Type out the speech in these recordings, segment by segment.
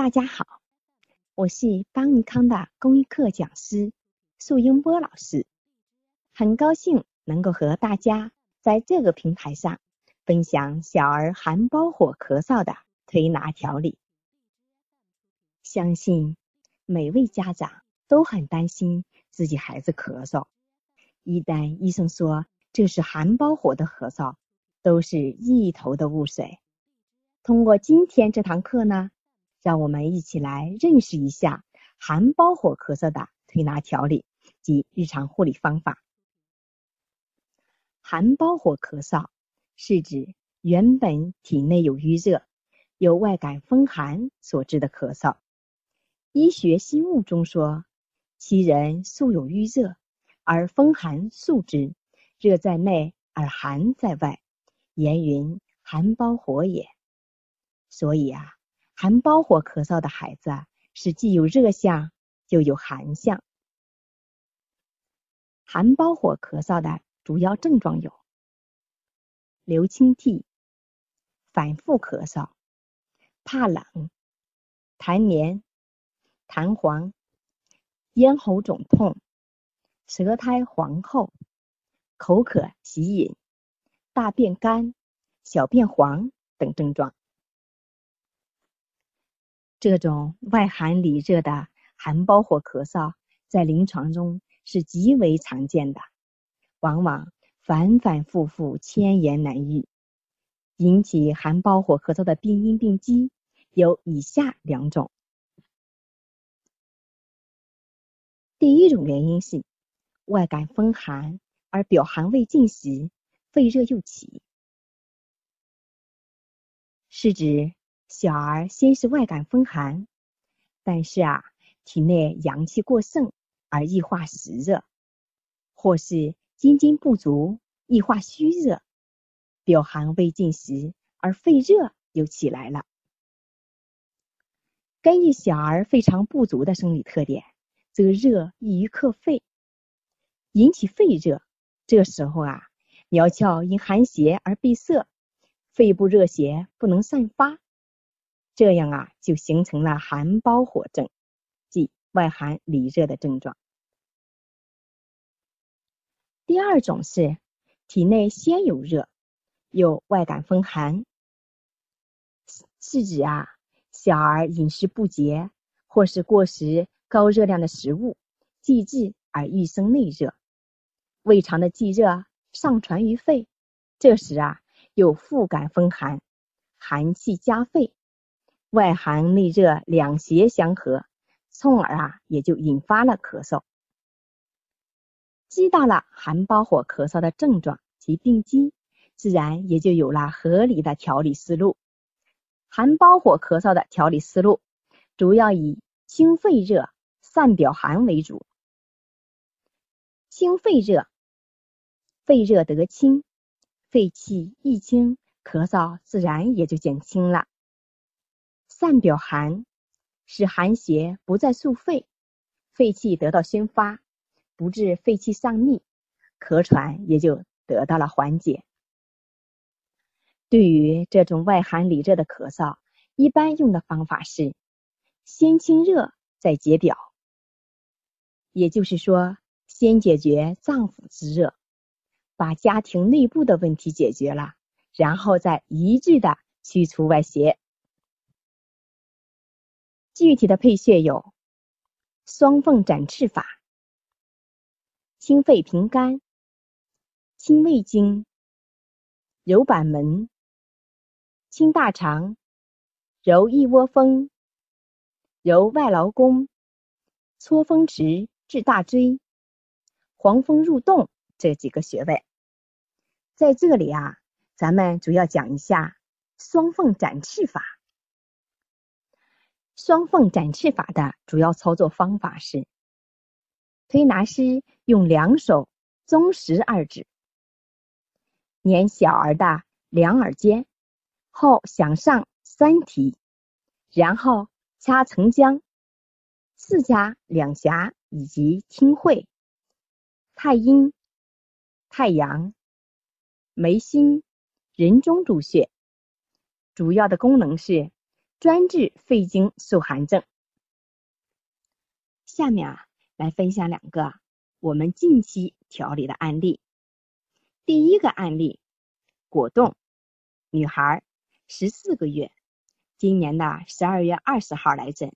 大家好，我是邦尼康的公益课讲师素英波老师，很高兴能够和大家在这个平台上分享小儿含胞火咳嗽的推拿调理。相信每位家长都很担心自己孩子咳嗽，一旦医生说这是含胞火的咳嗽，都是一头的雾水。通过今天这堂课呢，让我们一起来认识一下含包火咳嗽的推拿调理及日常护理方法。含包火咳嗽是指原本体内有淤热，由外感风寒所致的咳嗽。医学心物中说，其人素有淤热，而风寒素之，热在内而寒在外，言云含包火也。所以啊，含包火咳嗽的孩子是既有热象又有寒象。含包火咳嗽的主要症状有：流清涕、反复咳嗽、怕冷、痰黏、痰黄、咽喉肿痛、舌苔黄厚、口渴喜饮、大便干、小便黄等症状。这种外寒里热的含包火咳嗽，在临床中是极为常见的，往往反反复复，千言难愈。引起含包火咳嗽的病因病机有以下两种：第一种原因是外感风寒而表寒未尽时，肺热又起，是指。小儿先是外感风寒，但是啊，体内阳气过盛而易化实热，或是津津不足易化虚热，表寒未尽时而肺热又起来了。根据小儿肺常不足的生理特点，则热易于克肺，引起肺热。这时候啊，苗窍因寒邪而闭塞，肺部热邪不能散发。这样啊，就形成了寒包火症，即外寒里热的症状。第二种是体内先有热，又外感风寒，是指啊小儿饮食不节，或是过食高热量的食物，积滞而愈生内热，胃肠的积热上传于肺，这时啊又腹感风寒，寒气加肺。外寒内热两邪相合，从而啊也就引发了咳嗽。知道了寒包火咳嗽的症状及病机，自然也就有了合理的调理思路。寒包火咳嗽的调理思路，主要以清肺热、散表寒为主。清肺热，肺热得清，肺气一清，咳嗽自然也就减轻了。散表寒，使寒邪不再宿肺，肺气得到宣发，不致肺气上逆，咳喘也就得到了缓解。对于这种外寒里热的咳嗽，一般用的方法是先清热再解表，也就是说，先解决脏腑之热，把家庭内部的问题解决了，然后再一致的驱除外邪。具体的配穴有：双凤展翅法、清肺平肝、清胃经、揉板门、清大肠、揉一窝蜂、揉外劳宫、搓风池治大椎、黄风入洞这几个穴位。在这里啊，咱们主要讲一下双凤展翅法。双凤展翅法的主要操作方法是：推拿师用两手中食二指，捻小儿的两耳尖，后向上三提，然后掐承浆、四颊、两颊以及听会、太阴、太阳、眉心、人中诸穴。主要的功能是。专治肺经受寒症。下面啊，来分享两个我们近期调理的案例。第一个案例，果冻，女孩，十四个月，今年的十二月二十号来诊，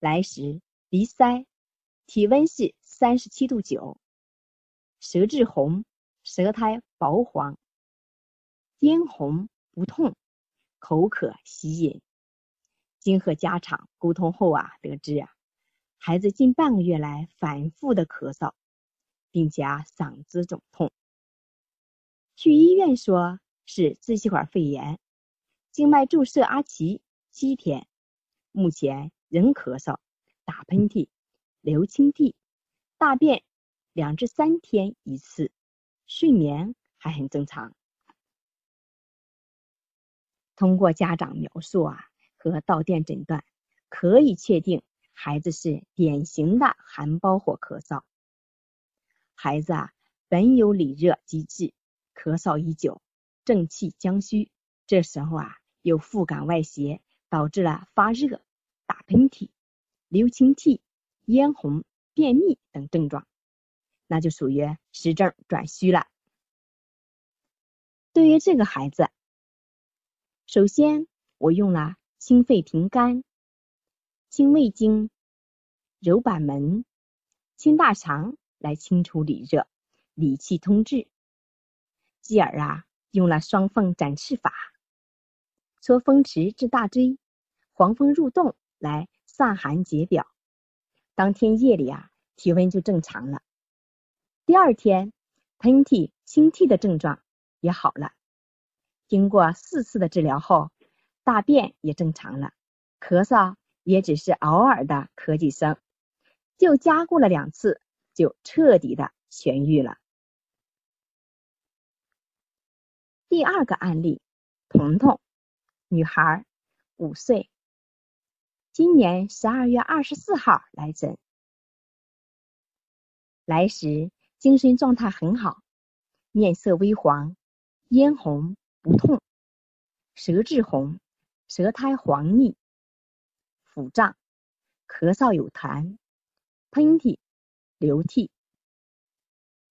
来时鼻塞，体温是三十七度九，舌质红，舌苔薄黄，咽红不痛，口渴喜饮。经和家长沟通后啊，得知啊。孩子近半个月来反复的咳嗽，并且啊嗓子肿痛，去医院说是支气管肺炎，静脉注射阿奇七天，目前仍咳嗽、打喷嚏、流清涕，大便两至三天一次，睡眠还很正常。通过家长描述啊和到店诊断，可以确定。孩子是典型的寒包火咳嗽。孩子啊，本有里热积滞，咳嗽已久，正气将虚。这时候啊，有腹感外邪，导致了发热、打喷嚏、流清涕、咽红、便秘等症状，那就属于实症转虚了。对于这个孩子，首先我用了清肺平肝。清胃经、揉板门、清大肠来清除里热、理气通滞。继而啊，用了双凤展翅法，搓风池至大椎、黄风入洞来散寒解表。当天夜里啊，体温就正常了。第二天，喷嚏、清涕的症状也好了。经过四次的治疗后，大便也正常了，咳嗽。也只是偶尔的咳几声，就加固了两次，就彻底的痊愈了。第二个案例，彤彤，女孩，五岁，今年十二月二十四号来诊，来时精神状态很好，面色微黄，咽红不痛，舌质红，舌苔黄腻。腹胀、咳嗽有痰、喷嚏、流涕。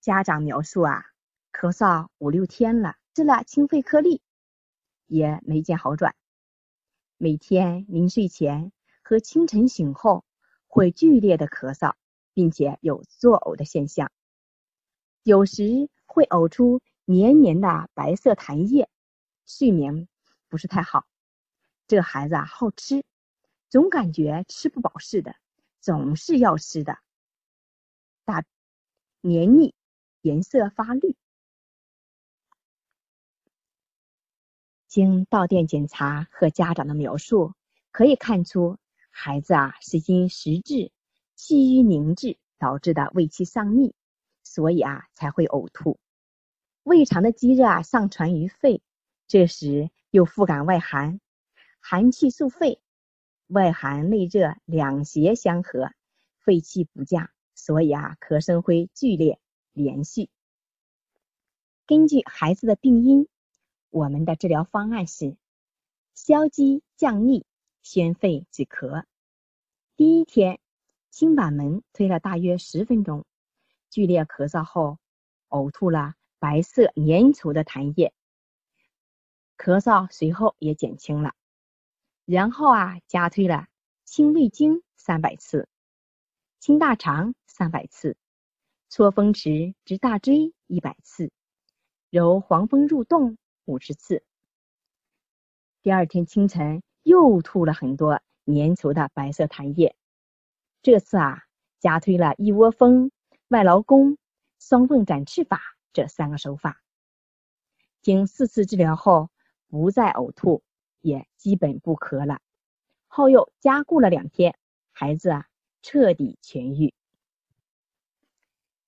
家长描述啊，咳嗽五六天了，吃了清肺颗粒，也没见好转。每天临睡前和清晨醒后会剧烈的咳嗽，并且有作呕的现象，有时会呕出黏黏的白色痰液，睡眠不是太好。这孩子啊，好吃。总感觉吃不饱似的，总是要吃的。大黏腻，颜色发绿。经到店检查和家长的描述，可以看出孩子啊是因食滞、气郁凝滞导致的胃气上逆，所以啊才会呕吐。胃肠的积热啊上传于肺，这时又腹感外寒，寒气肃肺。外寒内热两邪相合，肺气不降，所以啊，咳声会剧烈连续。根据孩子的病因，我们的治疗方案是消积降逆、宣肺止咳。第一天，清板门推了大约十分钟，剧烈咳嗽后，呕吐了白色粘稠的痰液，咳嗽随后也减轻了。然后啊，加推了清胃经三百次，清大肠三百次，搓风池至大椎一百次，揉黄风入洞五十次。第二天清晨又吐了很多粘稠的白色痰液，这次啊，加推了一窝蜂、外劳宫、双凤展翅法这三个手法。经四次治疗后，不再呕吐。也基本不咳了，后又加固了两天，孩子啊彻底痊愈。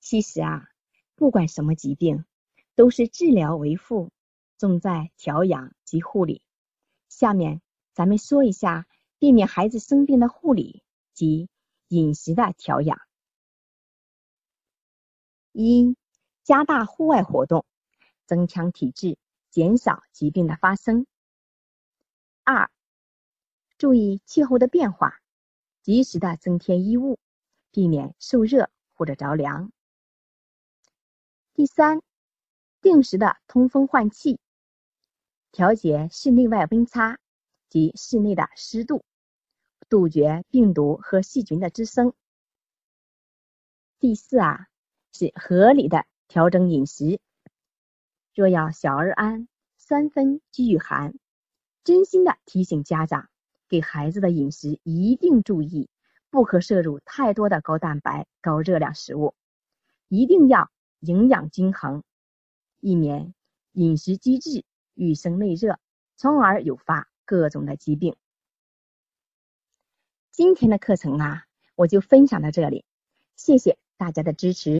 其实啊，不管什么疾病，都是治疗为辅，重在调养及护理。下面咱们说一下避免孩子生病的护理及饮食的调养。一、加大户外活动，增强体质，减少疾病的发生。二，注意气候的变化，及时的增添衣物，避免受热或者着凉。第三，定时的通风换气，调节室内外温差及室内的湿度，杜绝病毒和细菌的滋生。第四啊，是合理的调整饮食。若要小儿安，三分饥与寒。真心的提醒家长，给孩子的饮食一定注意，不可摄入太多的高蛋白、高热量食物，一定要营养均衡，以免饮食积滞，郁生内热，从而诱发各种的疾病。今天的课程啊，我就分享到这里，谢谢大家的支持。